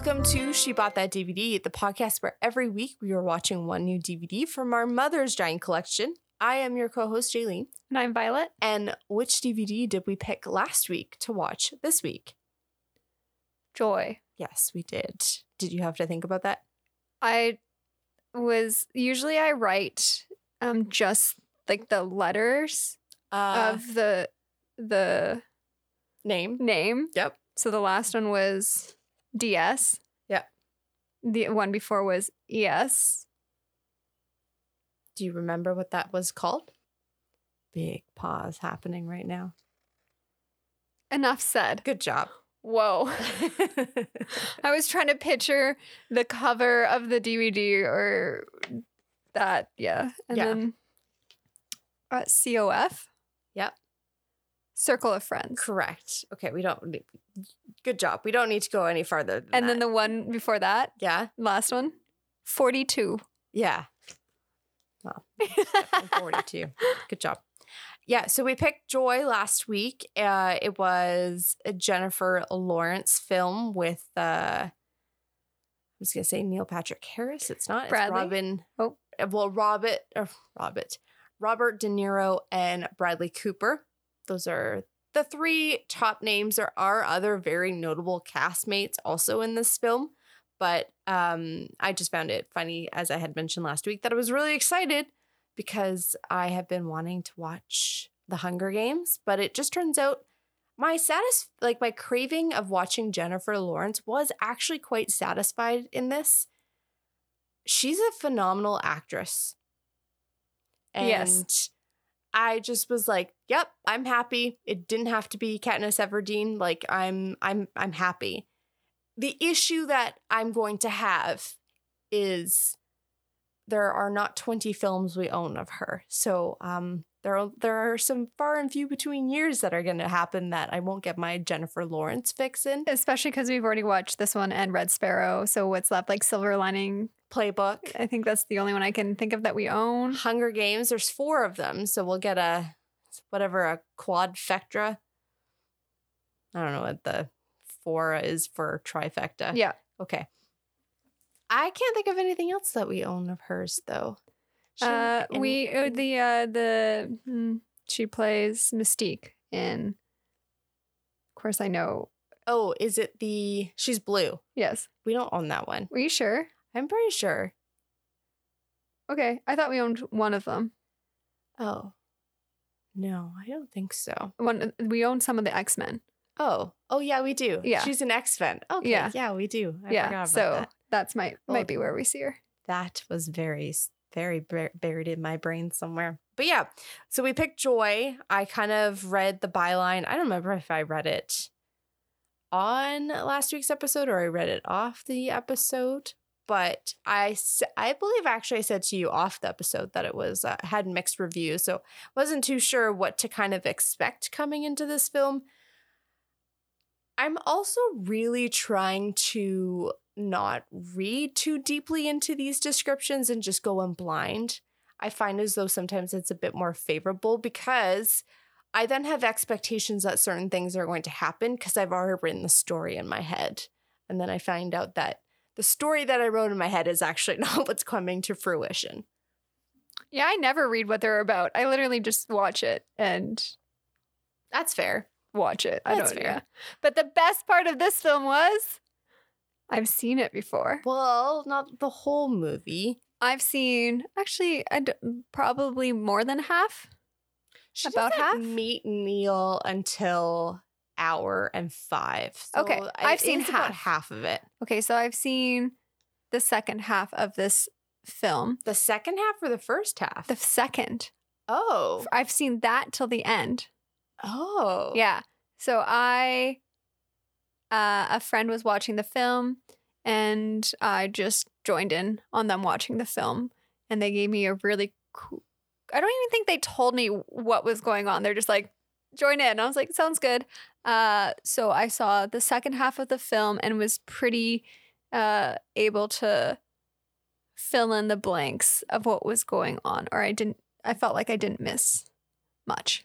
Welcome to She Bought That DVD, the podcast where every week we are watching one new DVD from our mother's giant collection. I am your co host, Jaylene. And I'm Violet. And which DVD did we pick last week to watch this week? Joy. Yes, we did. Did you have to think about that? I was usually I write um just like the letters Uh, of the the name. name. Yep. So the last one was DS. Yeah. The one before was ES. Do you remember what that was called? Big pause happening right now. Enough said. Good job. Whoa. I was trying to picture the cover of the DVD or that, yeah. And Yeah. then uh, COF. Yep. Circle of Friends. Correct. Okay, we don't. Good job. We don't need to go any farther. And then the one before that, yeah, last one, 42. yeah. Well, forty-two. Good job. Yeah, so we picked Joy last week. Uh, it was a Jennifer Lawrence film with uh, I was gonna say Neil Patrick Harris. It's not. It's Bradley? Robin. Oh. uh, well, Robert. Uh, Robert. Robert De Niro and Bradley Cooper. Those are the three top names. There are other very notable castmates also in this film, but um, I just found it funny, as I had mentioned last week, that I was really excited because I have been wanting to watch The Hunger Games, but it just turns out my satis like my craving of watching Jennifer Lawrence was actually quite satisfied in this. She's a phenomenal actress. And Yes. I just was like, "Yep, I'm happy. It didn't have to be Katniss Everdeen. Like I'm I'm I'm happy." The issue that I'm going to have is there are not 20 films we own of her. So, um there are, there are some far and few between years that are going to happen that I won't get my Jennifer Lawrence fix in. Especially because we've already watched this one and Red Sparrow. So what's left? Like Silver Lining. Playbook. I think that's the only one I can think of that we own. Hunger Games, there's four of them. So we'll get a whatever a quadfectra. I don't know what the four is for trifecta. Yeah. Okay. I can't think of anything else that we own of hers though. She- Uh, we uh, the uh the hmm, she plays Mystique in. Of course, I know. Oh, is it the she's blue? Yes. We don't own that one. Are you sure? I'm pretty sure. Okay, I thought we owned one of them. Oh. No, I don't think so. One we own some of the X Men. Oh. Oh yeah, we do. Yeah. She's an X-Men. Okay. Yeah. Yeah, we do. I yeah, forgot about so that. that's might Oh. might be where we see her. that was very very bur- buried in my brain somewhere but yeah so we picked joy i kind of read the byline i don't remember if i read it on last week's episode or i read it off the episode but I, I believe actually i said to you off the episode that it was uh, had mixed reviews so wasn't too sure what to kind of expect coming into this film i'm also really trying to not read too deeply into these descriptions and just go in blind. I find as though sometimes it's a bit more favorable because I then have expectations that certain things are going to happen because I've already written the story in my head. And then I find out that the story that I wrote in my head is actually not what's coming to fruition. Yeah, I never read what they're about. I literally just watch it and That's fair. watch it. I That's don't fair. yeah. But the best part of this film was I've seen it before. Well, not the whole movie. I've seen actually I d- probably more than half. She About half? meet Neil until hour and five. So Okay, I've seen half. half of it. Okay, so I've seen the second half of this film. The second half or the first half? The second. oh. I've seen that till the end. Oh. Yeah. So I uh, a friend was watching the film and I just joined in on them watching the film and they gave me a really cool I don't even think they told me what was going on. They're just like join in. I was like sounds good. Uh so I saw the second half of the film and was pretty uh able to fill in the blanks of what was going on or I didn't I felt like I didn't miss much.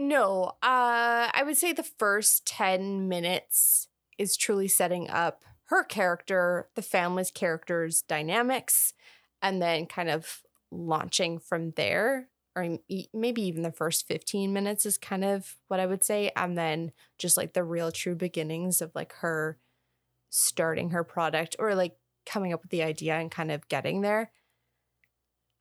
No, uh, I would say the first 10 minutes is truly setting up her character, the family's characters' dynamics, and then kind of launching from there. Or maybe even the first 15 minutes is kind of what I would say. And then just like the real true beginnings of like her starting her product or like coming up with the idea and kind of getting there.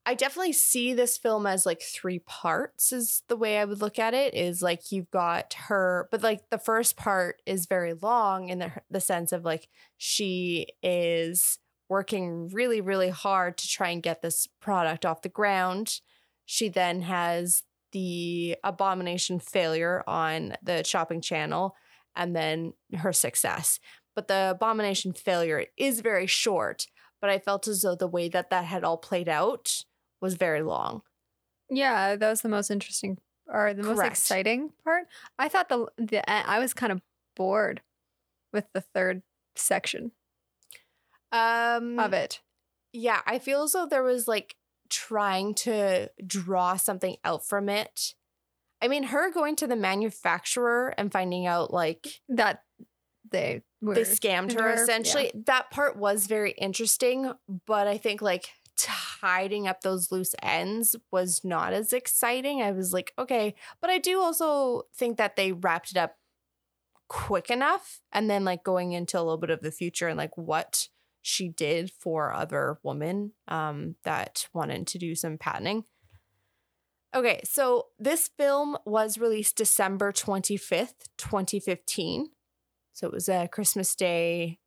I definitely see this film as like three parts is the way I would look at it is like you've got her but like the first part is very long in the, the sense of like she is working really really hard to try and get this product off the ground. She then has the abomination failure on the shopping channel and then her success. But the abomination failure is very short, but I felt as though the way that that had all played out was very long. Yeah, that was the most interesting or the most exciting part. I thought the the I was kind of bored with the third section Um of it. Yeah, I feel as though there was like trying to draw something out from it. I mean, her going to the manufacturer and finding out like That they were they scammed her yeah. essentially. That part was very interesting, but I think like tidying up those loose ends was not as exciting. I was like, okay, but I do also think that they wrapped it up quick enough and then like going into a little bit of the future and like what she did for other women um that wanted to do some patenting. Okay, so this film was released December 25th, 2015. So it was a Christmas Day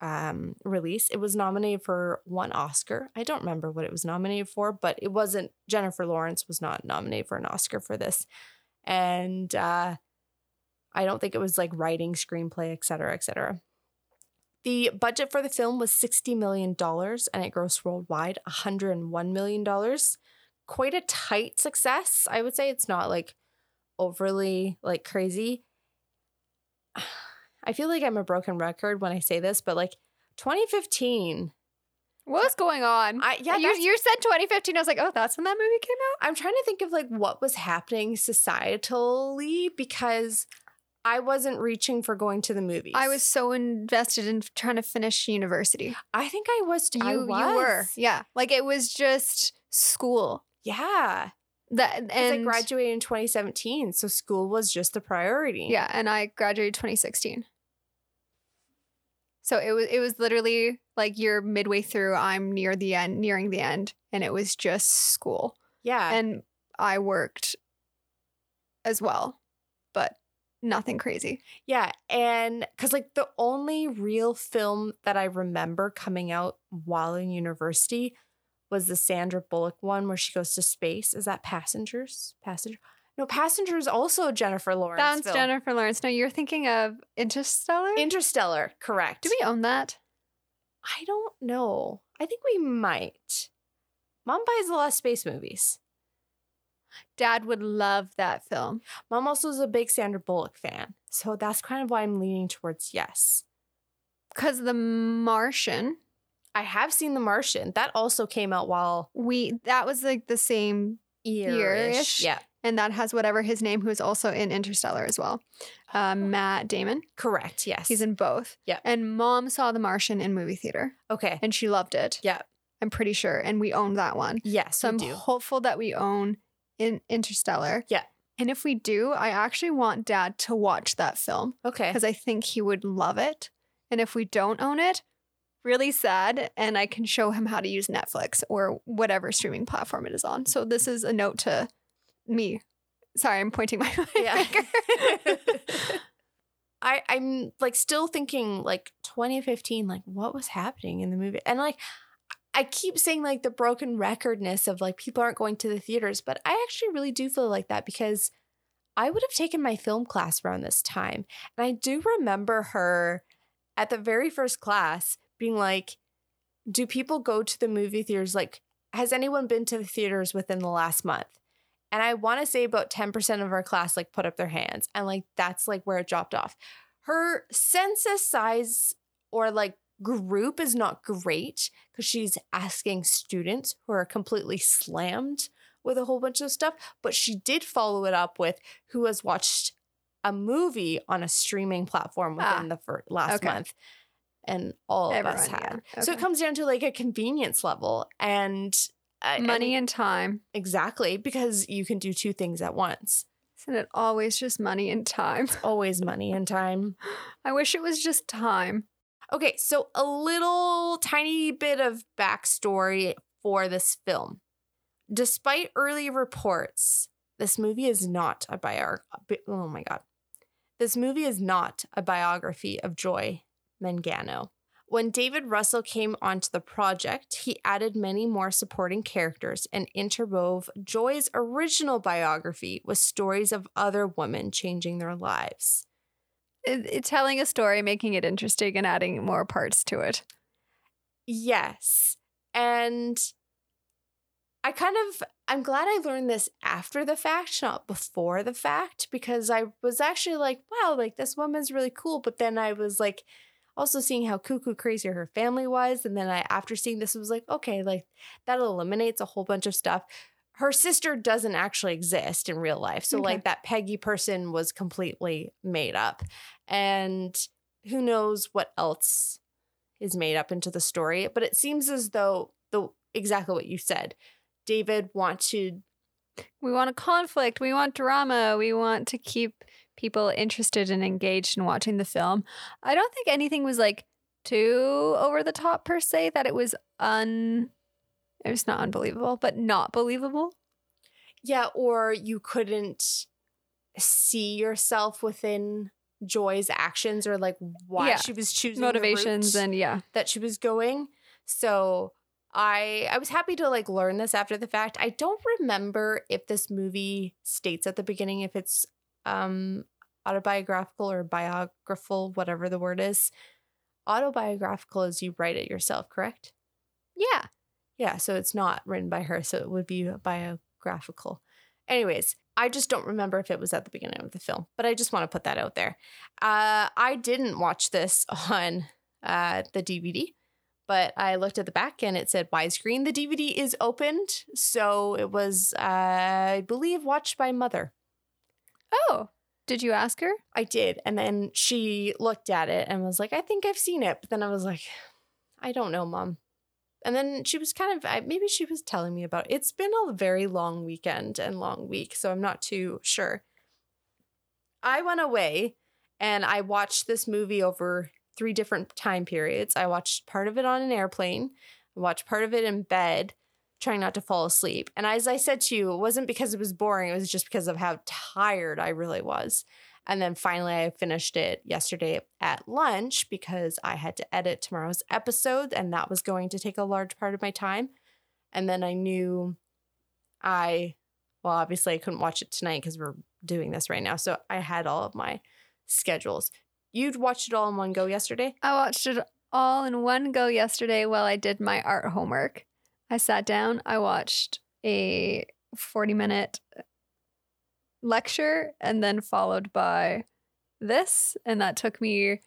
um, release. It was nominated for one Oscar. I don't remember what it was nominated for, but it wasn't Jennifer Lawrence was not nominated for an Oscar for this. And uh, I don't think it was like writing, screenplay, et cetera, et cetera. The budget for the film was $60 million and it grossed worldwide $101 million. Quite a tight success. I would say it's not like overly like crazy. I feel like I'm a broken record when I say this, but like 2015, what was going on? I yeah, you, you said 2015. I was like, oh, that's when that movie came out. I'm trying to think of like what was happening societally because I wasn't reaching for going to the movies. I was so invested in trying to finish university. I think I was. too. You, I you were, yeah. Like it was just school. Yeah. That Because I graduated in 2017, so school was just the priority. yeah, and I graduated 2016. So it was it was literally like you're midway through. I'm near the end, nearing the end, and it was just school. Yeah. and I worked as well, but nothing crazy. Yeah, and because like the only real film that I remember coming out while in university was the Sandra Bullock one where she goes to space. Is that Passengers? Passenger? No, Passengers also Jennifer Lawrence. That's film. Jennifer Lawrence. No, you're thinking of Interstellar. Interstellar, correct. Do we own that? I don't know. I think we might. Mom buys a lot of space movies. Dad would love that film. Mom also is a big Sandra Bullock fan. So that's kind of why I'm leaning towards yes. Cause The Martian, I have seen The Martian. That also came out while we that was like the same, Year-ish. Yeah, and that has whatever his name, who is also in Interstellar as well. Uh, Matt Damon. correct. Yes. He's in both. Yeah. And mom saw The Martian in movie theater okay. and she loved it. Yeah. I'm pretty sure. And we own that one. Yes, So we I'm do. hopeful that we own in Interstellar. Yeah. And if we do, I actually want dad to watch that film Okay. because I think he would love it. And if we don't own it, really sad. And I can show him how to use Netflix or whatever streaming platform it is on. So this is a note to me. Sorry, I'm pointing my Yeah. finger. I I'm like still thinking like 2015 like what was happening in the movie and like I keep saying like the broken recordness of like people aren't going to the theaters but I actually really do feel like that because I would have taken my film class around this time and I do remember her at the very first class being like do people go to the movie theaters like has anyone been to the theaters within the last month and I want to say about 10% of our class like put up their hands. And like that's like where it dropped off. Her census size or like group is not great because she's asking students who are completely slammed with a whole bunch of stuff. But she did follow it up with who has watched a movie on a streaming platform within Ah, the fir- last okay. month. And all of us Everyone, had. yeah, So it comes down to like a convenience level. And I- Money and- and time. exactly because you can do two things at once. Isn't it always just money and time? Always money and time. I wish it was just time. Okay, so a little tiny bit of backstory for this film. Despite early reports, this movie is not a biography. Oh my God. This movie is not a biography of Joy Mangano. When David Russell came onto the project, he added many more supporting characters and interwove Joy's original biography with stories of other women changing their lives. Telling a story, making it interesting, and adding more parts to it. Yes. And I kind of I'm glad I learned this after the fact, not before the fact, because I was actually like, wow, like this woman's really cool. But then I was like also seeing how cuckoo crazy her family was. And then I after seeing this was like, okay, like that eliminates a whole bunch of stuff. Her sister doesn't actually exist in real life. So Okay. like that Peggy person was completely made up. And who knows what else is made up into the story. But it seems as though the exactly what you said. David wanted We want a conflict. We want drama. We want to keep people interested and engaged in watching the film. I don't think anything was like too over the top per se, that it was un. It was not unbelievable, but not believable. yeah, or you couldn't see yourself within Joy's actions or like why Yeah. she was choosing Motivations and yeah. that she was going. So I I was happy to like learn this after the fact. I don't remember if this movie states at the beginning if it's um autobiographical or biographical, whatever the word is. Autobiographical is you write it yourself, correct? Yeah. Yeah, so it's not written by her, so it would be biographical. Anyways, I just don't remember if it was at the beginning of the film, but I just want to put that out there. Uh, I didn't watch this on uh, the DVD, but I looked at the back and it said widescreen. The DVD is opened, so it was, uh, I believe, watched by mother. Oh, did you ask her? I did, and then she looked at it and was like, "I think I've seen it," but then I was like, "I don't know, mom." And then she was kind of maybe she was telling me about it's been a very long weekend and long week, so I'm not too sure. I went away and I watched this movie over three different time periods. I watched part of it on an airplane, I watched part of it in bed, trying not to fall asleep. And as I said to you, it wasn't because it was boring, it was just because of how tired I really was. And then finally, I finished it yesterday at lunch because I had to edit tomorrow's episode, and that was going to take a large part of my time. And then I knew I, well, obviously, I couldn't watch it tonight because we're doing this right now. So I had all of my schedules. You'd watched it all in one go yesterday? I watched it all in one go yesterday while I did my art homework. I sat down, I watched a 40 minute lecture and then followed by this. And that took me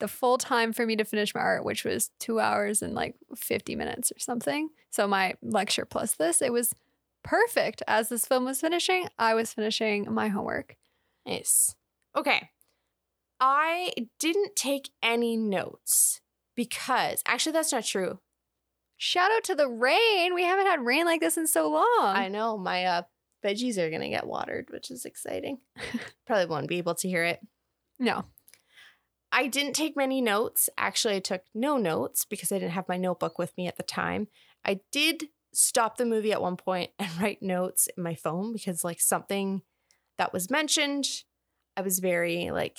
the full time for me to finish my art, which was two hours and like 50 minutes or something. So my lecture plus this, it was perfect. As this film was finishing, I was finishing my homework. Nice. Okay. I didn't take any notes because actually, that's not true. Shout out to the rain. We haven't had rain like this in so long. I know my uh, veggies are going to get watered, which is exciting. Probably won't be able to hear it. no. I didn't take many notes. Actually, I took no notes because I didn't have my notebook with me at the time. I did stop the movie at one point and write notes in my phone because, like, something that was mentioned, I was very, like,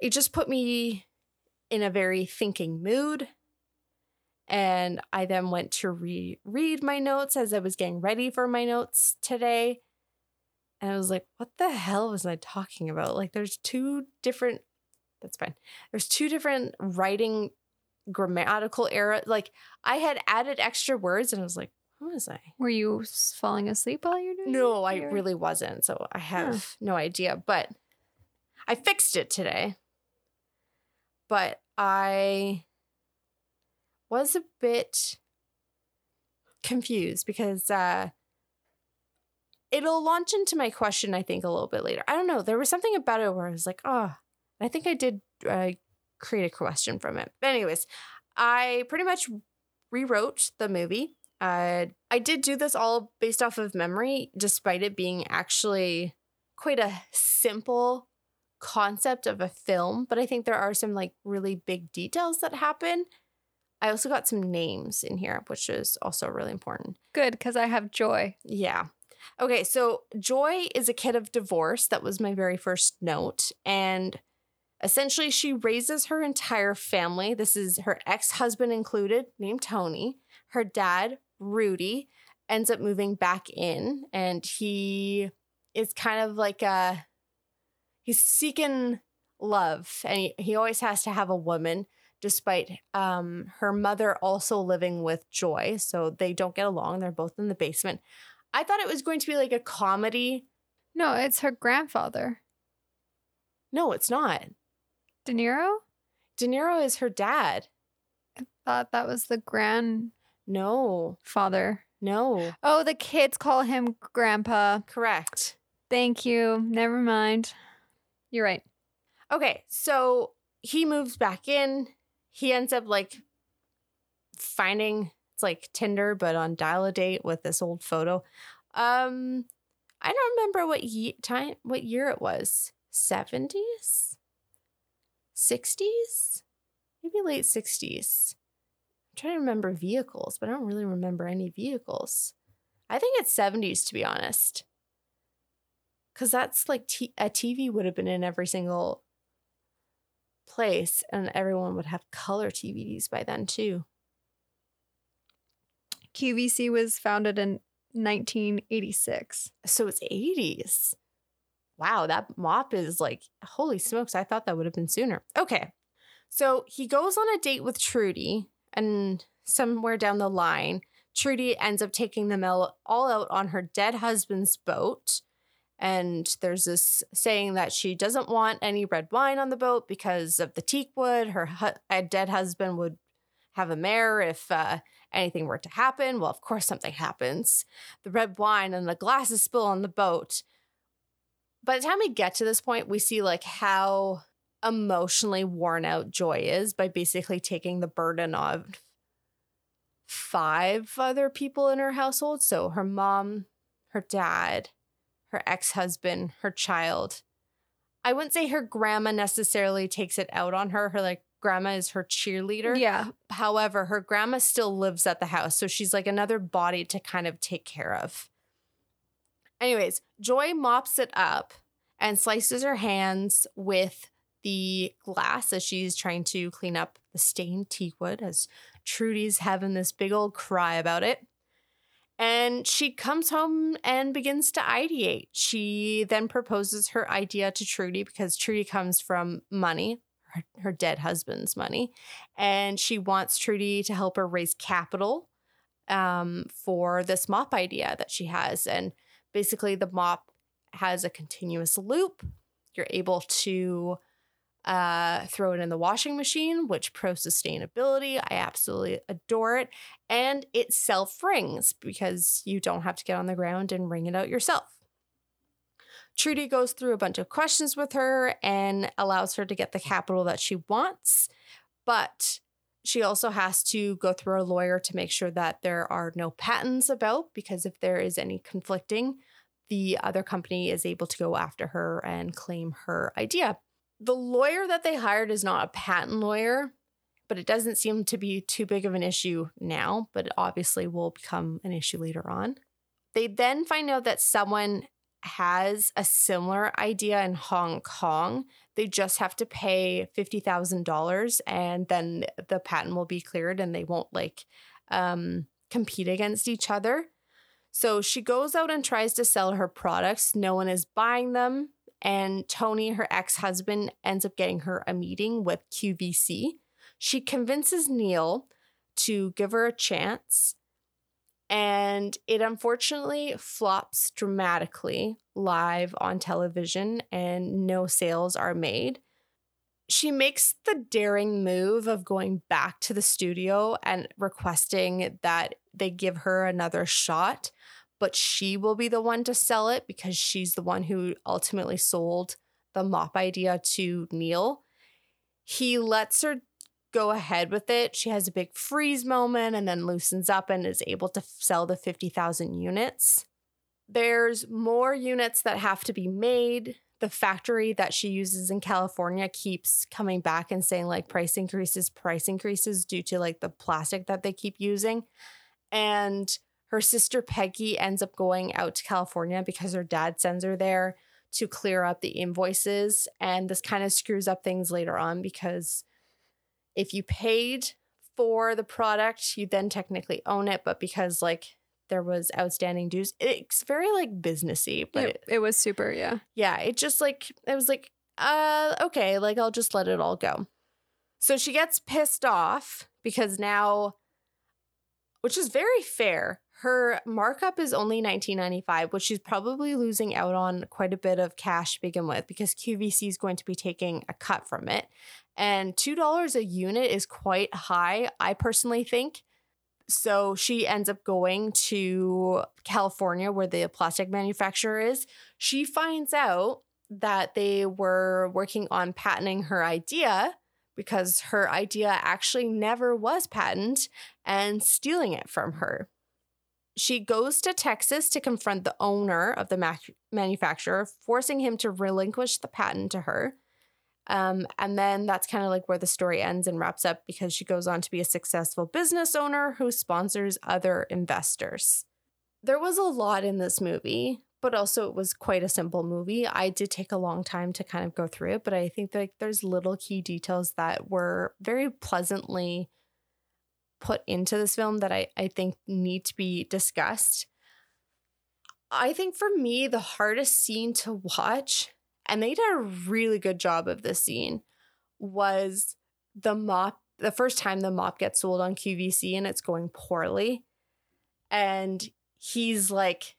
it just put me in a very thinking mood. And I then went to re- read my notes as I was getting ready for my notes today. And I was like, what the hell was I talking about? Like, there's two different, that's fine. There's two different writing grammatical error. Like, I had added extra words and I was like, what was I? Were you falling asleep while you're doing No, I really wasn't. So I have no idea. But I fixed it today. But I was a bit confused because uh it'll launch into my question, I think, a little bit later. I don't know. There was something about it where I was like, oh, I think I did uh, create a question from it. But, anyways, I pretty much rewrote the movie. Uh, I did do this all based off of memory, despite it being actually quite a simple concept of a film. But I think there are some like really big details that happen. I also got some names in here, which is also really important. Good, because I have joy. Yeah. Okay, so Joy is a kid of divorce. That was my very first note. And essentially, she raises her entire family. This is her ex husband included, named Tony. Her dad, Rudy, ends up moving back in, and he is kind of like a he's seeking love, and he, he always has to have a woman. Despite um, her mother also living with Joy, so they don't get along. They're both in the basement. I thought it was going to be like a comedy. No, it's her grandfather. No, it's not. De Niro? De Niro is her dad. I thought that was the grand. No, Father. no. Oh, the kids call him grandpa. Correct. Thank you. Never mind. You're right. Okay, so he moves back in. He ends up like finding it's like Tinder, but on dial a date with this old photo. Um, I don't remember what ye- time, what year it was. Seventies, sixties, maybe late sixties. I'm trying to remember vehicles, but I don't really remember any vehicles. I think it's seventies to be honest, because that's like t- a TV would have been in every single place, and everyone would have color TVs by then too. QVC was founded in 1986. So it's 80s. Wow, that mop is like, holy smokes, I thought that would have been sooner. Okay. So he goes on a date with Trudy, and somewhere down the line, Trudy ends up taking them all all out on her dead husband's boat. And there's this saying that she doesn't want any red wine on the boat because of the teak wood. Her hu- dead husband would have a mare if uh, anything were to happen. Well, of course, something happens. The red wine and the glasses spill on the boat. By the time we get to this point, we see like how emotionally worn out Joy is by basically taking the burden of five other people in her household. So her mom, her dad, her ex husband, her child. I wouldn't say her grandma necessarily takes it out on her. Her like grandma is her cheerleader. Yeah. However, her grandma still lives at the house. So she's like another body to kind of take care of. Anyways, Joy mops it up and slices her hands with the glass as she's trying to clean up the stained teakwood as Trudy's having this big old cry about it. And she comes home and begins to ideate. She then proposes her idea to Trudy because Trudy comes from money, her, her dead husband's money. And she wants Trudy to help her raise capital um, for this mop idea that she has. And basically, the mop has a continuous loop. You're able to uh, throw it in the washing machine, which pro sustainability. I absolutely adore it. And it self wrings because you don't have to get on the ground and wring it out yourself. Trudy goes through a bunch of questions with her and allows her to get the capital that she wants, but she also has to go through a lawyer to make sure that there are no patents about because if there is any conflicting, the other company is able to go after her and claim her idea. The lawyer that they hired is not a patent lawyer, but it doesn't seem to be too big of an issue now, but it obviously will become an issue later on. They then find out that someone has a similar idea in Hong Kong. They just have to pay $50,000 and then the patent will be cleared and they won't like um, compete against each other. So she goes out and tries to sell her products. No one is buying them. And Tony, her ex husband, ends up getting her a meeting with QVC. She convinces Neil to give her a chance. And it unfortunately flops dramatically live on television, and no sales are made. She makes the daring move of going back to the studio and requesting that they give her another shot. But she will be the one to sell it because she's the one who ultimately sold the mop idea to Neil. He lets her go ahead with it. She has a big freeze moment and then loosens up and is able to sell the 50,000 units. There's more units that have to be made. The factory that she uses in California keeps coming back and saying like price increases, price increases due to like the plastic that they keep using. And her sister Peggy ends up going out to California because her dad sends her there to clear up the invoices. And this kind of screws up things later on because if you paid for the product, you then technically own it. But because like there was outstanding dues, it's very like businessy. But it, it, was super, yeah. yeah, it just like it was like, uh, okay, like I'll just let it all go. So she gets pissed off because now, which is very fair, her markup is only 1995 which she's probably losing out on quite a bit of cash to begin with because QVC is going to be taking a cut from it. And $2 a unit is quite high, I personally think. So she ends up going to California, where the plastic manufacturer is. She finds out that they were working on patenting her idea because her idea actually never was patented and stealing it from her. She goes to Texas to confront the owner of the manufacturer, forcing him to relinquish the patent to her. Um, and then that's kind of like where the story ends and wraps up because she goes on to be a successful business owner who sponsors other investors. There was a lot in this movie, but also it was quite a simple movie. I did take a long time to kind of go through it, but I think like there's little key details that were very pleasantly put into this film that I, I think need to be discussed. I think for me, the hardest scene to watch, and they did a really good job of this scene, was the mop. The first time the mop gets sold on QVC and it's going poorly. And he's like,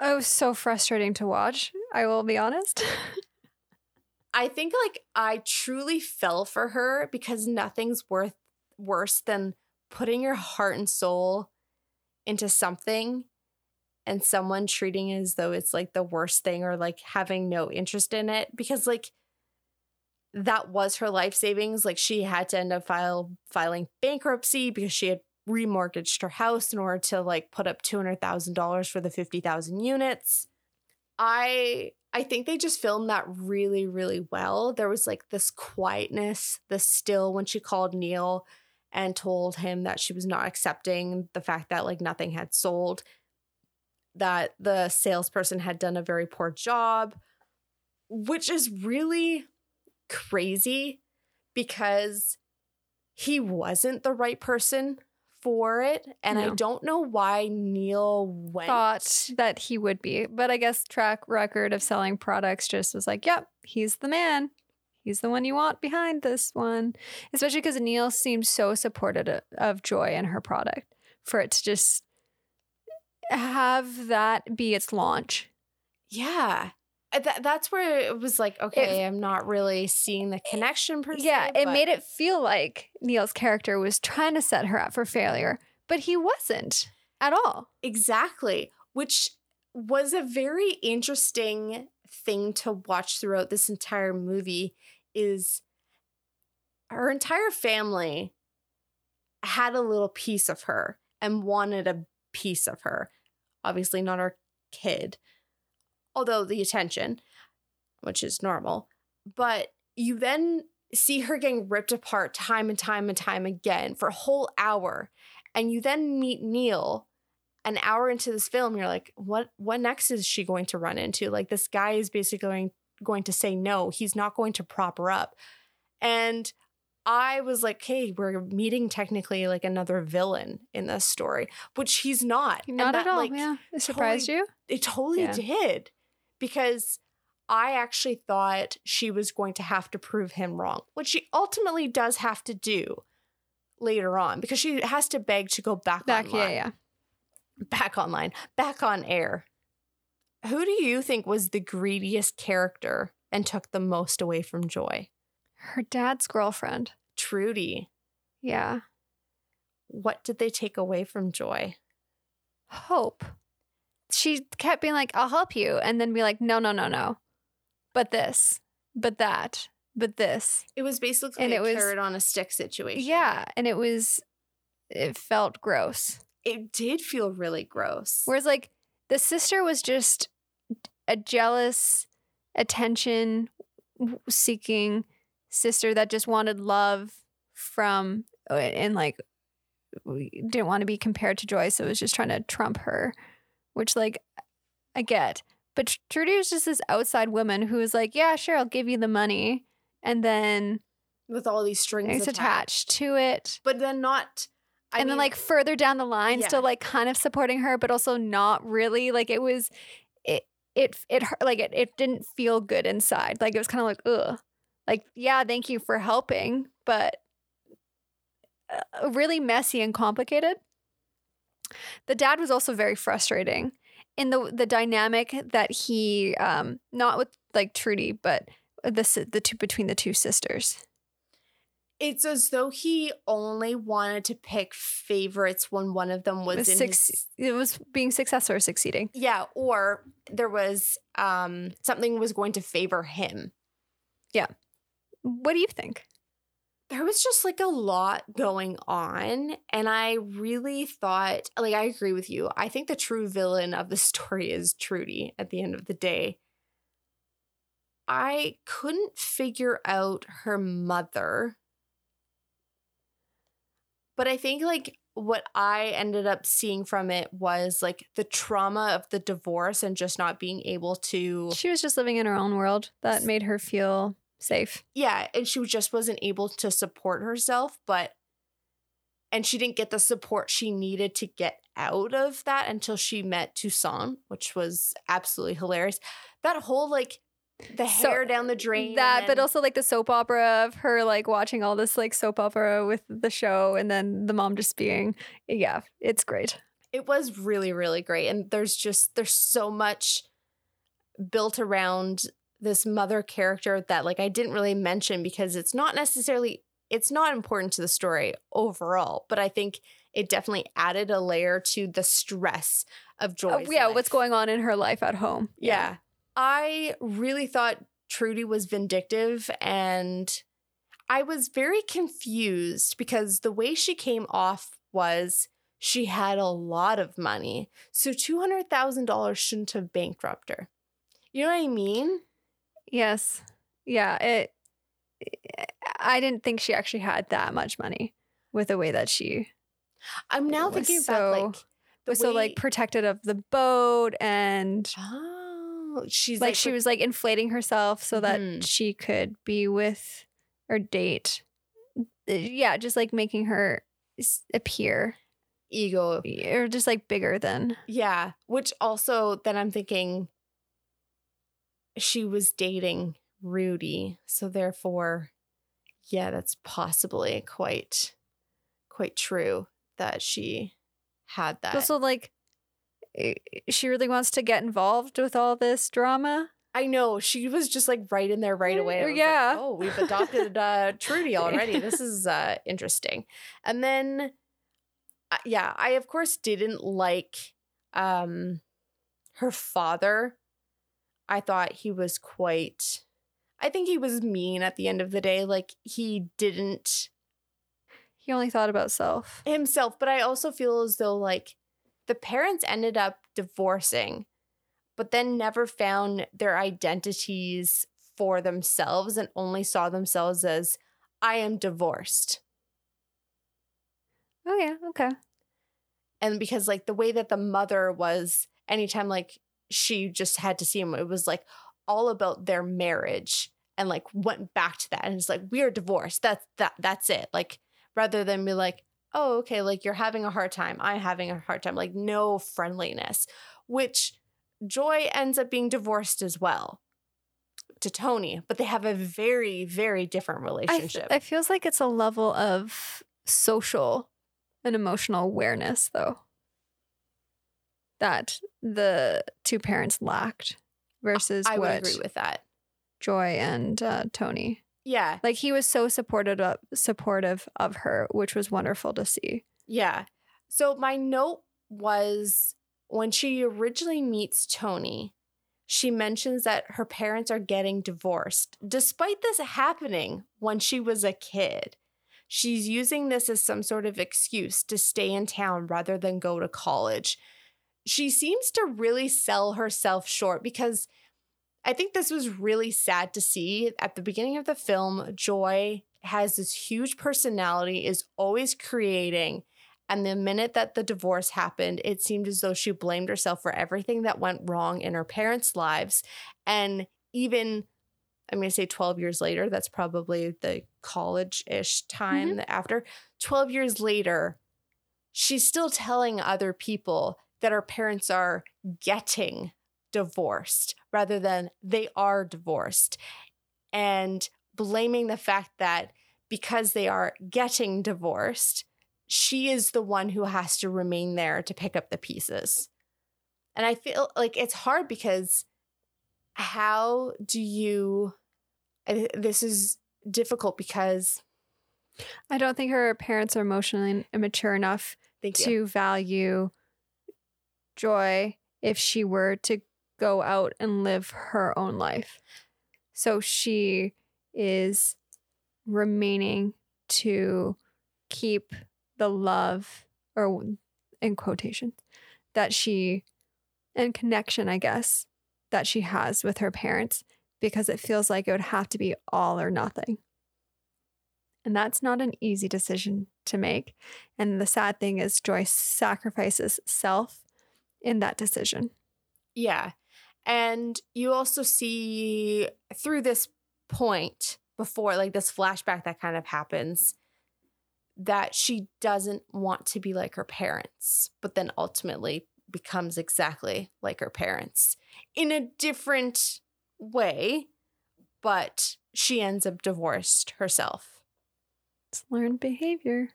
Oh, so frustrating to watch. I will be honest. I think like I truly fell for her because nothing's worth worse than putting your heart and soul into something and someone treating it as though it's like the worst thing or like having no interest in it because like that was her life savings like she had to end up file filing bankruptcy because she had remortgaged her house in order to like put up $200,000 for the 50,000 units. I I think they just filmed that really really well. There was like this quietness, the still when she called Neil and told him that she was not accepting the fact that like nothing had sold, that the salesperson had done a very poor job, which is really crazy because he wasn't the right person for it. And I don't know why Neil went. Thought that he would be, but I guess track record of selling products just was like, yep, he's the man. He's the one you want behind this one. Especially because Neil seemed so supportive of- Joy and her product for it to just have that be its launch. Yeah. Uh, That, that's where it was like, okay, I'm not really seeing the connection per se. Yeah, it but- made it feel like Neil's character was trying to set her up for failure, but he wasn't at all. Exactly, which was a very interesting thing to watch throughout this entire movie is her entire family had a little piece of her and wanted a piece of her. Obviously not our kid. Although the attention, which is normal, but you then see her getting ripped apart time and time and time again for a whole hour and you then meet Neil an hour into this film you're like what what next is she going to run into like this guy is basically going, going to say no he's not going to prop her up and i was like hey we're meeting technically like another villain in this story which he's not Not that, at all. like, yeah. It surprised you? it totally Yeah. did because I actually thought she was going to have to prove him wrong, which she ultimately does have to do later on because she has to beg to go back, Back, online, yeah, yeah. back online, back on air. Who do you think was the greediest character and took the most away from Joy? Her dad's girlfriend. Trudy. Yeah. What did they take away from Joy? Hope. she kept being like, I'll help you. And then be like, no, no, no, no. But this, but that, but this. It was basically And a it was- carrot on a stick situation. Yeah. And it was, it felt gross. It did feel really gross. Whereas, like, the sister was just a jealous, attention seeking sister that just wanted love from, uh, and like, didn't want to be compared to Joy. So it was just trying to trump her, which, like, I get. But Trudy was just this outside woman who was like, yeah, sure, I'll give you the money. And then with all these strings attached. attached to it. But then not I and then like further down the line Yeah. still like kind of supporting her but also not really like it was it it like it, it didn't feel good inside like it was kind of like ugh. Like yeah thank you for helping but uh, really messy and complicated. The dad was also very frustrating in the the dynamic that he um not with like Trudy but the the two between the two sisters it's as though he only wanted to pick favorites when one of them was was in six, his it was being successful or succeeding Yeah, or there was um something was going to favor him. Yeah. What do you think There was just like a lot going on and I really thought like I agree with you. I think the true villain of the story is Trudy at the end of the day. I couldn't figure out her mother. But I think like what I ended up seeing from it was like the trauma of the divorce and just not being able to She was just living in her own world that made her feel safe. yeah, and she just wasn't able to support herself, but and she didn't get the support she needed to get out of that until she met Toussaint, which was absolutely hilarious. That whole like the So, hair down the drain. and That, but also like the soap opera of her like watching all this like soap opera with the show and then the mom just being, yeah, it's great. it was really really great and there's just there's so much built around this mother character that like I didn't really mention because it's not necessarily it's not important to the story overall but I think it definitely added a layer to the stress of joy Oh, yeah, what's going on in her life at home. yeah. I really thought Trudy was vindictive and I was very confused because the way she came off was she had a lot of money. So $200,000 shouldn't have bankrupt her. You know what I mean? Yes. Yeah. It, I didn't think she actually had that much money with the way that she I'm now thinking so- about like the was so way- like protected of the boat and Oh, she's like, like, she was like inflating herself so that Mhm. she could be with or date yeah just like making her appear ego or just like bigger than Yeah, which also then I'm thinking she was dating Rudy, so therefore yeah, that's possibly quite quite true that she had that. also like she really wants to get involved with all this drama I know she was just like right in there right away. Was like, Yeah. oh, we've adopted uh, Trudy already. This is uh, interesting. And then, uh, yeah, I of course didn't like um, her father. I thought he was quite. I think he was mean at the end of the day. Like he didn't he only thought about self himself, but I also feel as though like the parents ended up divorcing, but then never found their identities for themselves and only saw themselves as I am divorced. oh yeah okay And because like the way that the mother was anytime like she just had to see him, it was like all about their marriage and like went back to that and it's like we're divorced. That's that that's it. Like rather than be like, oh, okay, like you're having a hard time. I'm having a hard time. Like no friendliness. Which Joy ends up being divorced as well to Tony, but they have a very, very different relationship. I feels like it's a level of social and emotional awareness though that the two parents lacked versus I would what agree with that. joy and uh, tony Yeah. like he was so supportive of, supportive of her which was wonderful to see Yeah. So my note was when she originally meets Tony, she mentions that her parents are getting divorced, despite this happening when she was a kid. She's using this as some sort of excuse to stay in town rather than go to college. She seems to really sell herself short because I think this was really sad to see. At the beginning of the film, Joy has this huge personality, is always creating. And the minute that the divorce happened, it seemed as though she blamed herself for everything that went wrong in her parents' lives. And even, I'm going to say 12 years later, that's probably the college ish time mm-hmm. after. 12 years later, she's still telling other people that her parents are getting divorced rather than they are divorced. And blaming the fact that because they are getting divorced, she is the one who has to remain there to pick up the pieces. And I feel like it's hard because how do you this is difficult because I don't think her parents are emotionally immature enough to value joy if she were to go out and live her own life. So she is remaining to keep the love or in quotation that she and connection, I guess, that she has with her parents because it feels like it would have to be all or nothing. And that's not an easy decision to make. And the sad thing is, Joyce sacrifices self in that decision. Yeah. And you also see through this point before, like this flashback that kind of happens, that she doesn't want to be like her parents, but then ultimately becomes exactly like her parents in a different way, but she ends up divorced herself. It's learned behavior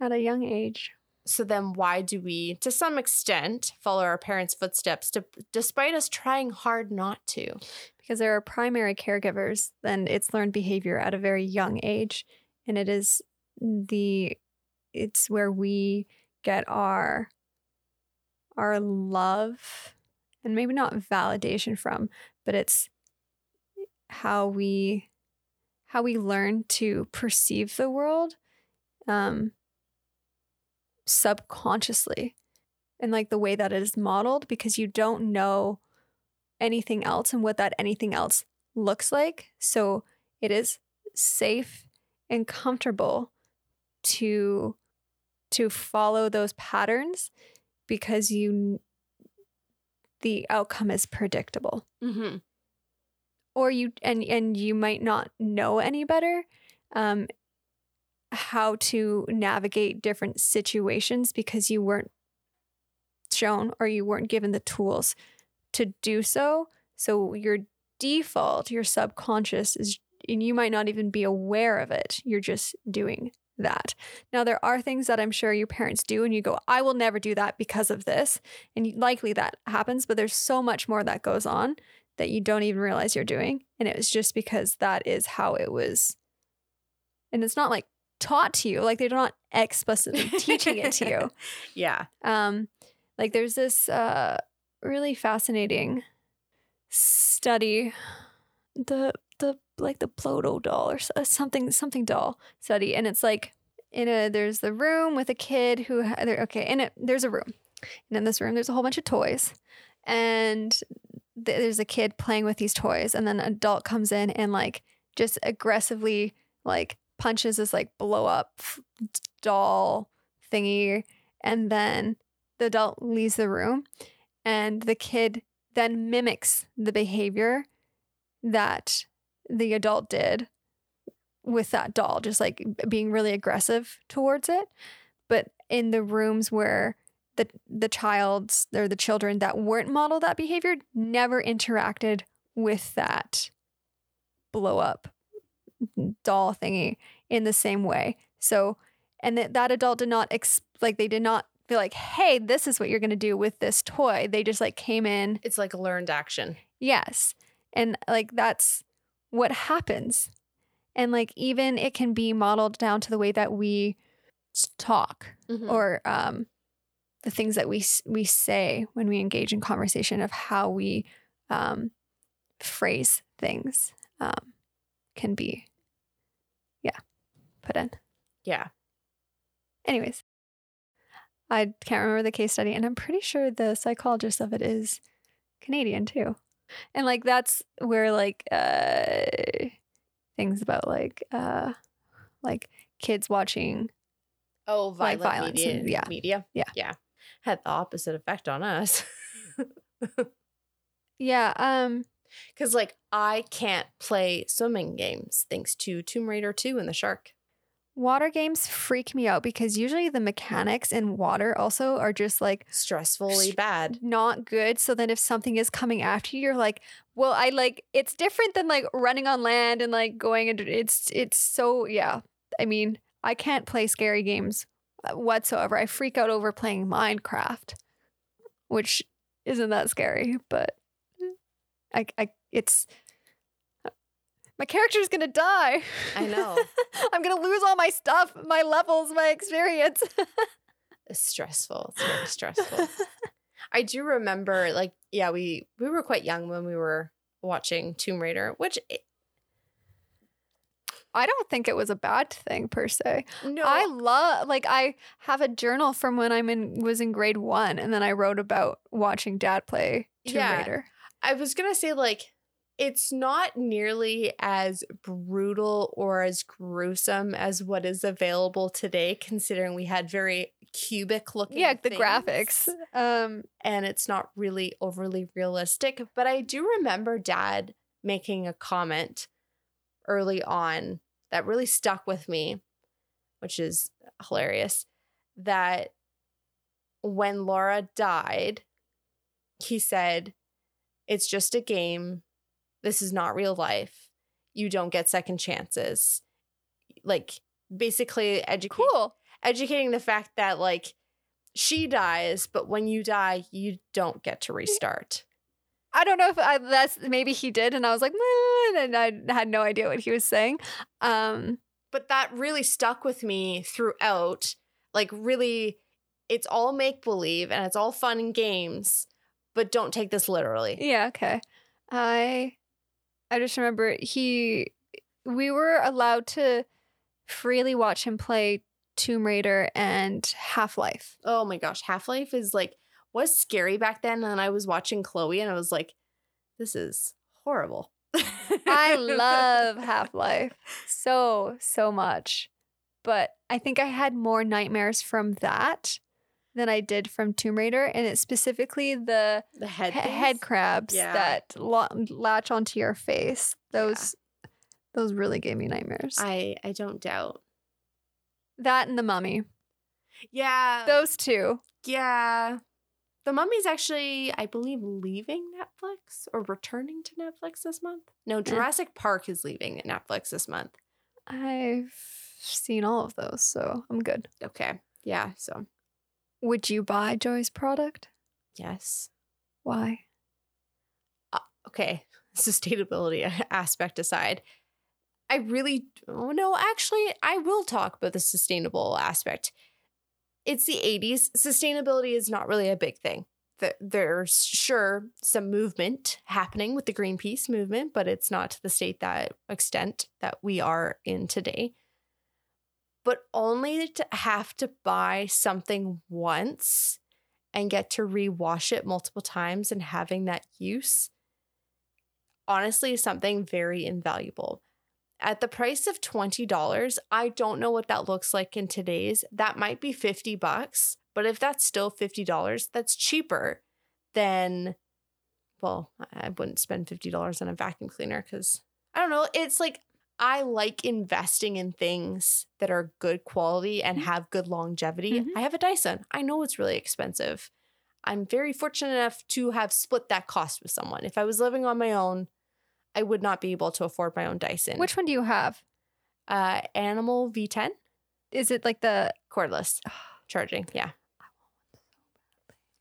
at a young age. So then, why do we, to some extent, follow our parents' footsteps, to, despite us trying hard not to? Because there are primary caregivers, and it's learned behavior at a very young age, and it is the it's where we get our our love and maybe not validation from but it's how we how we learn to perceive the world um subconsciously and like the way that it is modeled because you don't know anything else and what that anything else looks like so it is safe and comfortable to to follow those patterns because you the outcome is predictable mm-hmm. or you and and you might not know any better um how to navigate different situations because you weren't shown or you weren't given the tools to do so so your default your subconscious is and you might not even be aware of it you're just doing that. Now, there are things that I'm sure your parents do, and you go, I will never do that because of this. And likely that happens, but there's so much more that goes on that you don't even realize you're doing. And it was just because that is how it was. And it's not like taught to you, like they're not explicitly teaching it to you. Yeah. Um, like there's this uh really fascinating study. The the like the Play-Doh doll or uh, something something doll study, and it's like in a there's the room with a kid who okay in it there's a room, and in this room there's a whole bunch of toys, and th- there's a kid playing with these toys, and then an adult comes in and like just aggressively like punches this like blow up doll thingy, and then the adult leaves the room, and the kid then mimics the behavior that the adult did with that doll, just like being really aggressive towards it. But in the rooms where the the child's or the children that weren't modeled that behavior never interacted with that blow up doll thingy in the same way. So, and that that adult did not ex- like they did not feel like, hey, this is what you're gonna do with this toy. They just like came in. It's like learned action. Yes, and like that's what happens. And like even it can be modeled down to the way that we talk mm-hmm. or um the things that we we say when we engage in conversation of how we um, phrase things um, can be put in Yeah. anyways i can't remember the case study and i'm pretty sure the psychologist of it is canadian too and like that's where like uh things about like uh like kids watching Oh, Like violent violence media. and- yeah. Media. Yeah. Yeah. Had the opposite effect on us. yeah um Because, like, I can't play swimming games thanks to Tomb Raider 2 and the shark. Water games freak me out because usually the mechanics in water also are just like Stressfully St- bad. not good. So then if something is coming after you you're like well i like it's different than like running on land and like going and it's it's so yeah. I mean i can't play scary games uh, whatsoever. I freak out over playing minecraft which isn't that scary but i i it's my character's gonna die I know. i'm gonna lose all my stuff my levels my experience It's stressful. It's very stressful. I do remember, like, yeah, we we were quite young when we were watching Tomb Raider, which eh, I don't think it was a bad thing per se. no, I love like I have a journal from when I'm in was in grade 1 and then I wrote about watching dad play Tomb Yeah. Raider. I was gonna say like it's not nearly as brutal or as gruesome as what is available today, considering we had very cubic looking. Yeah, the things, graphics. Um and it's not really overly realistic. But I do remember Dad making a comment early on that really stuck with me, which is hilarious. That when Laura died, he said, It's just a game. This is not real life. You don't get second chances. Like, basically, educate, cool. educating the fact that, like, she dies, but when you die, you don't get to restart. I don't know if I, that's maybe he did and I was like and I had no idea what he was saying. Um but that really stuck with me throughout. Like, really, it's all make believe and it's all fun and games, but don't take this literally. yeah, okay. I I just remember he we were allowed to freely watch him play Tomb Raider and Half-Life. Oh my gosh, Half Life is like, was scary back then. And I was watching Chloe and I was like, this is horrible. I love Half Life so, so much. But I think I had more nightmares from that than I did from Tomb Raider. And it's specifically the the he- head, head crabs Yeah. that lo- latch onto your face. Yeah. Those. Those really gave me nightmares. I I don't doubt. that and the mummy. Yeah. Those two. yeah. The Mummy's actually, I believe, leaving Netflix or returning to Netflix this month. No, eh. Jurassic Park is leaving Netflix this month. I've seen all of those, so I'm good. Okay. Yeah. So, Would you buy Joy's product? yes. Why? Uh, okay, sustainability aspect aside, I really, oh no, actually, I will talk about the sustainable aspect. It's the 80s. Sustainability is not really a big thing. There's sure some movement happening with the Greenpeace movement, but it's not to the state that extent that we are in today. But only to have to buy something once and get to rewash it multiple times and having that use honestly is something very invaluable. At the price of $20, I don't know what that looks like in today's. That might be 50 bucks, but if that's still $50, that's cheaper than well, I wouldn't spend $50 on a vacuum cleaner cuz I don't know, it's like I like investing in things that are good quality and Mhm. have good longevity. Mhm. I have a Dyson. I know it's really expensive. I'm very fortunate enough to have split that cost with someone. If I was living on my own, I would not be able to afford my own Dyson. Which one do you have? uh Animal V10 Is it like the cordless charging? Yeah.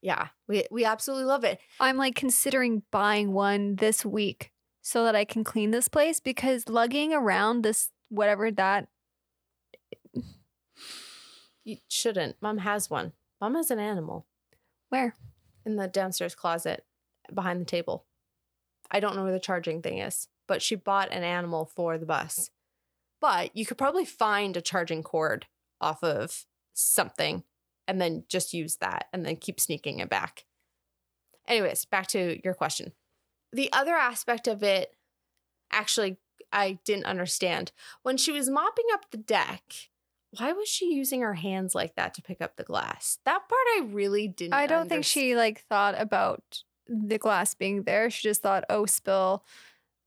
Yeah, we we absolutely love it. I'm like considering buying one this week so that I can clean this place because lugging around this whatever that You shouldn't. Mom has one. Mom has an animal. Where? in the downstairs closet behind the table. I don't know where the charging thing is, but she bought an animal for the bus. But you could probably find a charging cord off of something and then just use that and then keep sneaking it back. Anyways, back to your question. The other aspect of it, actually, I didn't understand. When she was mopping up the deck, why was she using her hands like that to pick up the glass? That part I really didn't. I don't think she like thought about the glass being there. She just thought, oh, spill.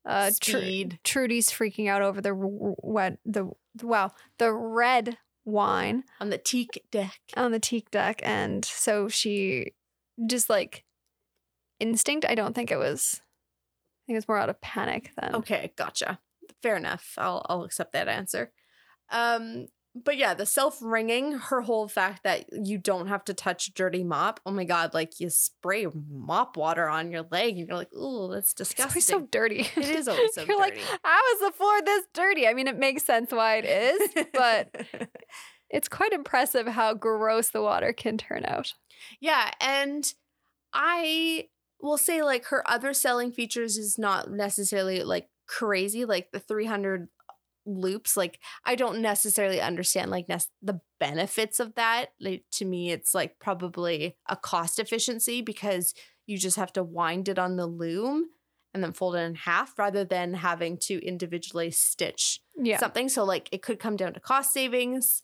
Uh, Speed. Trudy's freaking out over the wet the wow the red wine on the teak deck. on the teak deck, and so she just like instinct. I don't think it was. I think it's more out of panic than. Okay, gotcha. Fair enough. I'll I'll accept that answer. Um, but yeah, the self wringing, her whole fact that you don't have to touch dirty mop. Oh my god, like you spray mop water on your leg, and you're like, ooh, that's It's disgusting. always so dirty. It is always so dirty. You're like, how is the floor this dirty? I mean, it makes sense why it is, but it's quite impressive how gross the water can turn out. Yeah, and I will say like her other selling features is not necessarily like crazy, like the 300 loops. Like I don't necessarily understand like nec- the benefits of that. Like to me, it's like probably a cost efficiency because you just have to wind it on the loom and then fold it in half rather than having to individually stitch Yeah. something. So like it could come down to cost savings.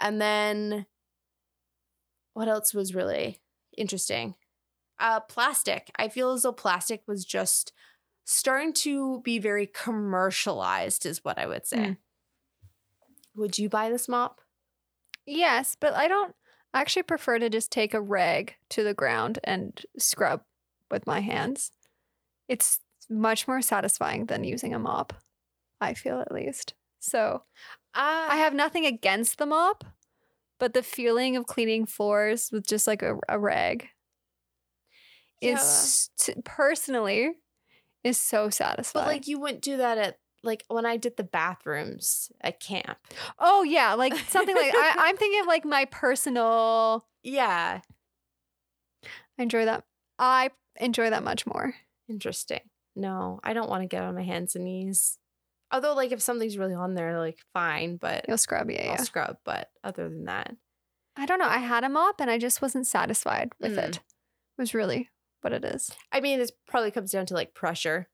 And then what else was really interesting? Uh plastic. I feel as though plastic was just starting to be very commercialized is what I would say. Mm. Would you buy this mop? Yes, but I don't I actually prefer to just take a rag to the ground and scrub with my hands. It's much more satisfying than using a mop, I feel at least. So Uh, I have nothing against the mop, but the feeling of cleaning floors with just like a, a rag is t- personally is so satisfying. but like you wouldn't do that at like when I did the bathrooms at camp. oh yeah, like something like I, I'm thinking of like my personal. Yeah. I enjoy that. I enjoy that much more. Interesting. No, I don't want to get on my hands and knees. Although, like, if something's really on there, like, fine, but You'll scrub, yeah, I'll yeah. scrub. But other than that, I don't know. I had a mop and I just wasn't satisfied with Mm. it. Was really what it is. I mean, this probably comes down to like pressure,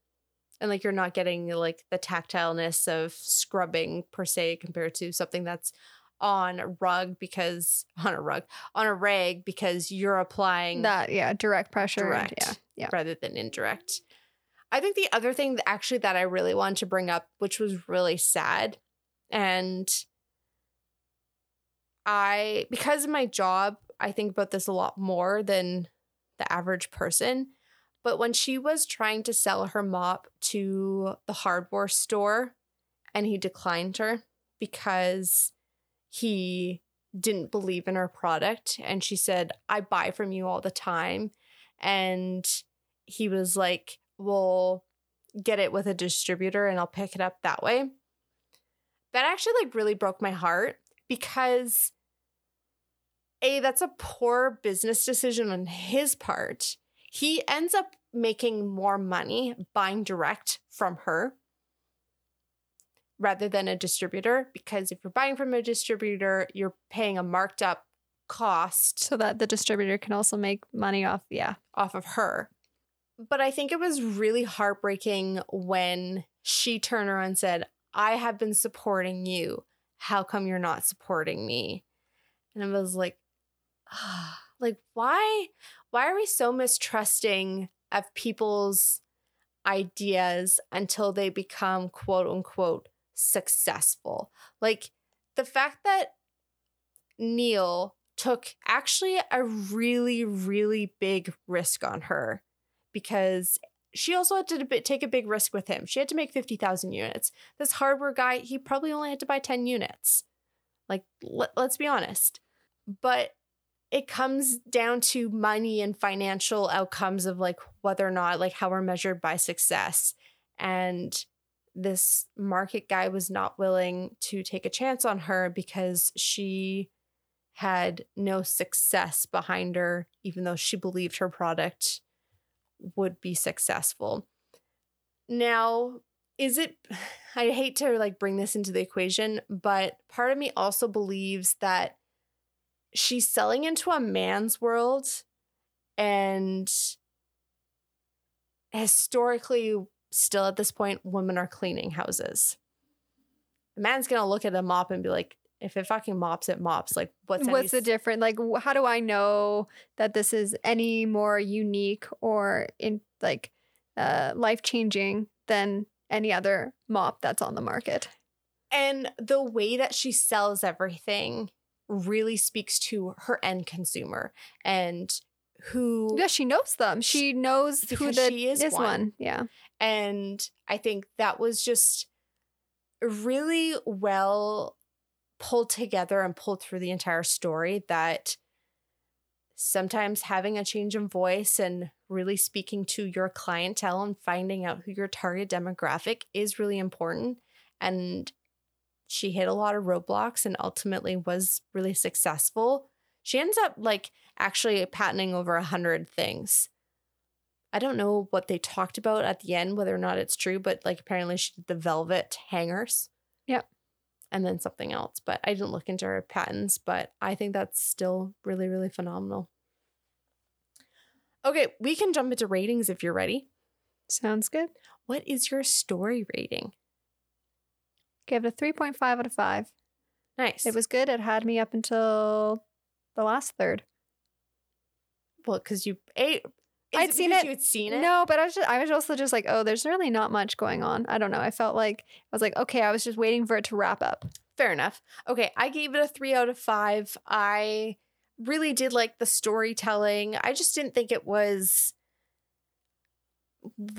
and like you're not getting like the tactileness of scrubbing per se compared to something that's on a rug because on a rug on a rag because you're applying That yeah, direct pressure. direct yeah, yeah. rather than indirect. I think the other thing that actually that I really wanted to bring up, which was really sad, and I because of my job, I think about this a lot more than the average person. But when she was trying to sell her mop to the hardware store and he declined her because he didn't believe in her product and she said, I buy from you all the time. And he was like, Well, get it with a distributor and I'll pick it up that way. That actually like really broke my heart because A, that's a poor business decision on his part. He ends up making more money buying direct from her rather than a distributor because if you're buying from a distributor, you're paying a marked up cost So that the distributor can also make money off. Yeah. off of her. But I think it was really heartbreaking when she turned around and said, I have been supporting you. How come you're not supporting me? And I was like, like why why are we so mistrusting of people's ideas until they become quote unquote successful? Like the fact that Neil took actually a really, really big risk on her because she also had to take a big risk with him. She had to make 50,000 units. This hardware guy, he probably only had to buy 10 units. Like, let, let's be honest. But it comes down to money and financial outcomes of like whether or not, like, how we're measured by success. And this market guy was not willing to take a chance on her because she had no success behind her, even though she believed her product would be successful. Now, is it, I hate to like bring this into the equation, but part of me also believes that she's selling into a man's world and historically still at this point women are cleaning houses a man's gonna look at a mop and be like if it fucking mops it mops like what's What's the difference? Like, how do I know that this is any more unique or in like uh, life changing than any other mop that's on the market? and the way that she sells everything really speaks to her end consumer and who Yeah, she knows them. She knows who the she is this one. one. Yeah. And I think that was just really well pulled together and pulled through the entire story that sometimes having a change in voice and really speaking to your clientele and finding out who your target demographic is really important. And she hit a lot of roadblocks and ultimately was really successful. She ends up like actually patenting over a hundred things. I don't know what they talked about at the end, whether or not it's true, but like apparently she did the velvet hangers. Yep. And then something else, but I didn't look into her patents, but I think that's still really, really phenomenal. Okay, we can jump into ratings if you're ready. Sounds good. What is your story rating? Give it a 3.5 out of 5. Nice. It was good. It had me up until the last third. well because you ate. I'd seen it. You'd seen it. No, but I was just, I was also just like, oh, there's really not much going on. I don't know. I felt like I was like, okay, I was just waiting for it to wrap up. Fair enough. Okay, I gave it a three out of five. I really did like the storytelling. I just didn't think it was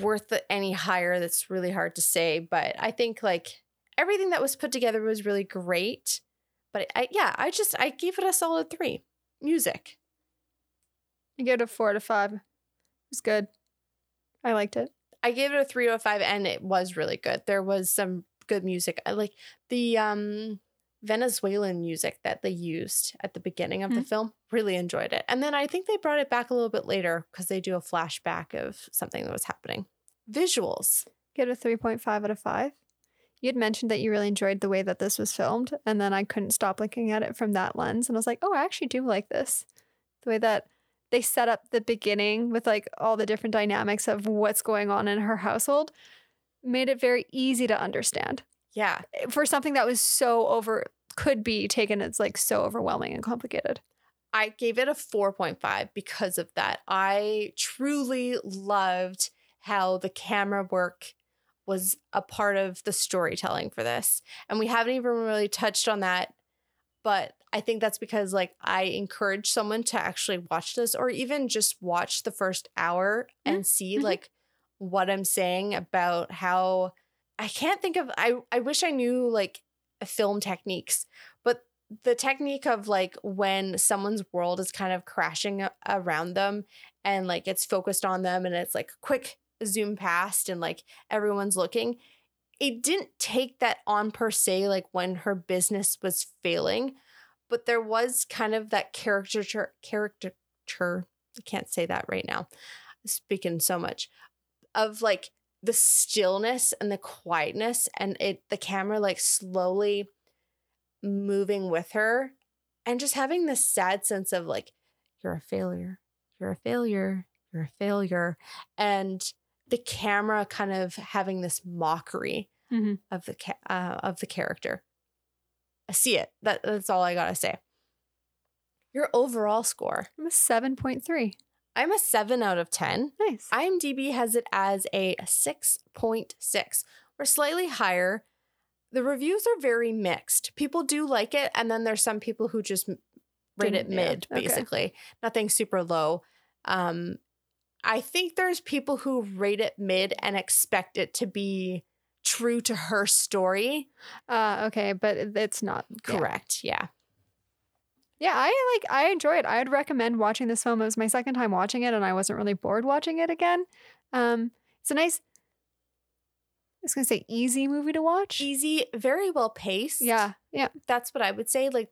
worth it any higher. That's really hard to say, but I think like everything that was put together was really great. But I, yeah, I just I gave it a solid three. Music. I give it a four to five. It was good. I liked it. I gave it a three out of five, and it was really good. There was some good music. I like the um Venezuelan music that they used at the beginning of the Mhm. film. Really enjoyed it. And then I think they brought it back a little bit later because they do a flashback of something that was happening. Visuals. Get a 3.5 out of 5. You had mentioned that you really enjoyed the way that this was filmed, and then I couldn't stop looking at it from that lens. And I was like, oh, I actually do like this. The way that they set up the beginning with like all the different dynamics of what's going on in her household made it very easy to understand Yeah. Eh, for something that was so over, could be taken as like so overwhelming and complicated. I gave it a 4.5 because of that. I truly loved how the camera work was a part of the storytelling for this. And we haven't even really touched on that, but I think that's because like I encourage someone to actually watch this or even just watch the first hour and see Mhm. like what I'm saying about how I can't think of I I wish I knew like film techniques, but the technique of like when someone's world is kind of crashing around them and like it's focused on them and it's like quick zoom past and like everyone's looking it didn't take that on per se like when her business was failing but there was kind of that caricature caricature i can't say that right now speaking so much of like the stillness and the quietness and it the camera like slowly moving with her and just having this sad sense of like you're a failure. You're a failure. You're a failure. And the camera kind of having this mockery Mhm. of the ca- uh, of the character i see it that, that's all i gotta say your overall score I'm a 7.3. i'm a 7 out of 10 Nice. IMDb has it as a 6.6. We're slightly higher. The reviews are very mixed. People do like it, and then there's some people who just rate it Didn't- yeah, mid, okay. basically. Nothing super low. Um, I think there's people who rate it mid and expect it to be true to her story. Uh, okay, but it's not yeah. Correct. Yeah. Yeah, I like I enjoy it. I would recommend watching this film. It was my second time watching it and I wasn't really bored watching it again. Um it's a nice I was gonna say easy movie to watch. Easy, very well paced. Yeah, yeah. that's what I would say. Like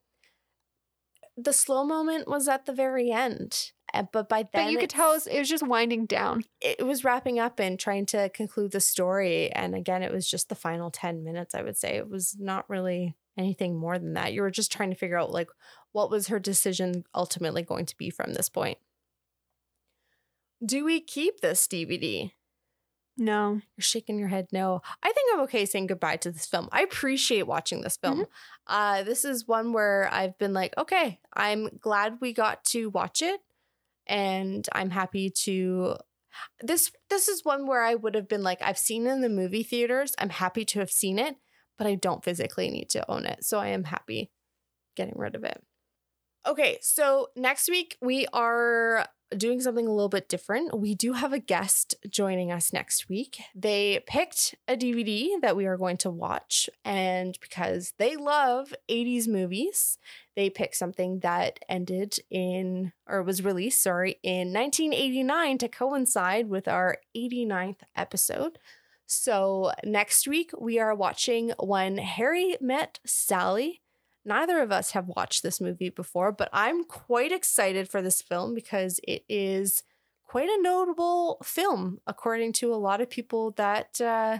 the slow moment was at the very end. Uh, But by then, but you could tell it was, it was just winding down. it was wrapping up and trying to conclude the story. And again, it was just the final 10 minutes, I would say. It was not really anything more than that. You were just trying to figure out, like, what was her decision ultimately going to be from this point. Do we keep this DVD? No. You're shaking your head no. I think I'm okay saying goodbye to this film. I appreciate watching this film. Uh, this is one where I've been like, okay, I'm glad we got to watch it, and I'm happy to. This this is one where I would have been like, I've seen it in the movie theaters. I'm happy to have seen it, but I don't physically need to own it, so I am happy getting rid of it. Okay, so next week we are doing something a little bit different. We do have a guest joining us next week. They picked a DVD that we are going to watch, and because they love 80s movies, they picked something that ended in or was released, sorry, in 1989 to coincide with our 89th episode. So next week we are watching When Harry Met Sally. Neither of us have watched this movie before, but I'm quite excited for this film because it is quite a notable film, according to a lot of people that uh,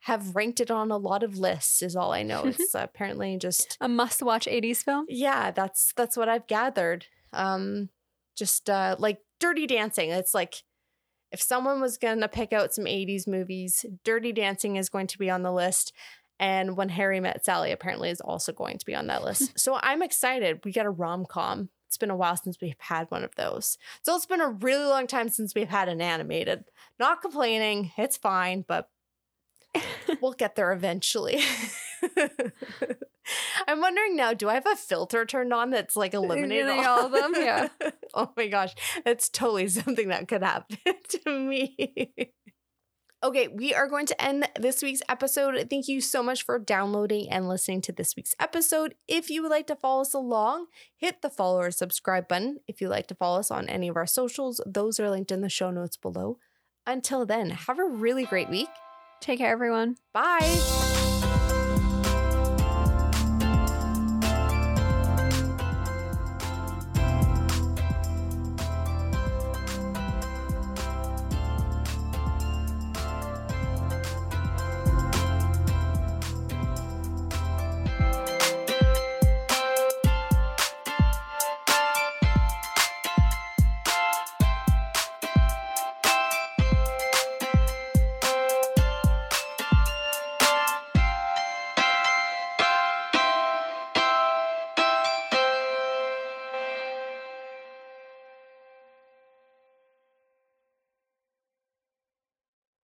have ranked it on a lot of lists. Is all I know. It's apparently just A must watch 80s film. yeah, that's that's what I've gathered. Um, just uh, like Dirty Dancing. It's like if someone was gonna pick out some '80s movies, Dirty Dancing is going to be on the list. And When Harry Met Sally apparently is also going to be on that list. so I'm excited. We got a rom com. It's been a while since we've had one of those. So it's been a really long time since we've had an animated. Not complaining. It's fine, but we'll get there eventually. I'm wondering now, do I have a filter turned on that's like eliminating all, all of them? Yeah. oh my gosh. That's totally something that could happen to me. Okay, we are going to end this week's episode. Thank you so much for downloading and listening to this week's episode. If you would like to follow us along, hit the follow or subscribe button. If you'd like to follow us on any of our socials, those are linked in the show notes below. Until then, have a really great week. Take care, everyone. Bye.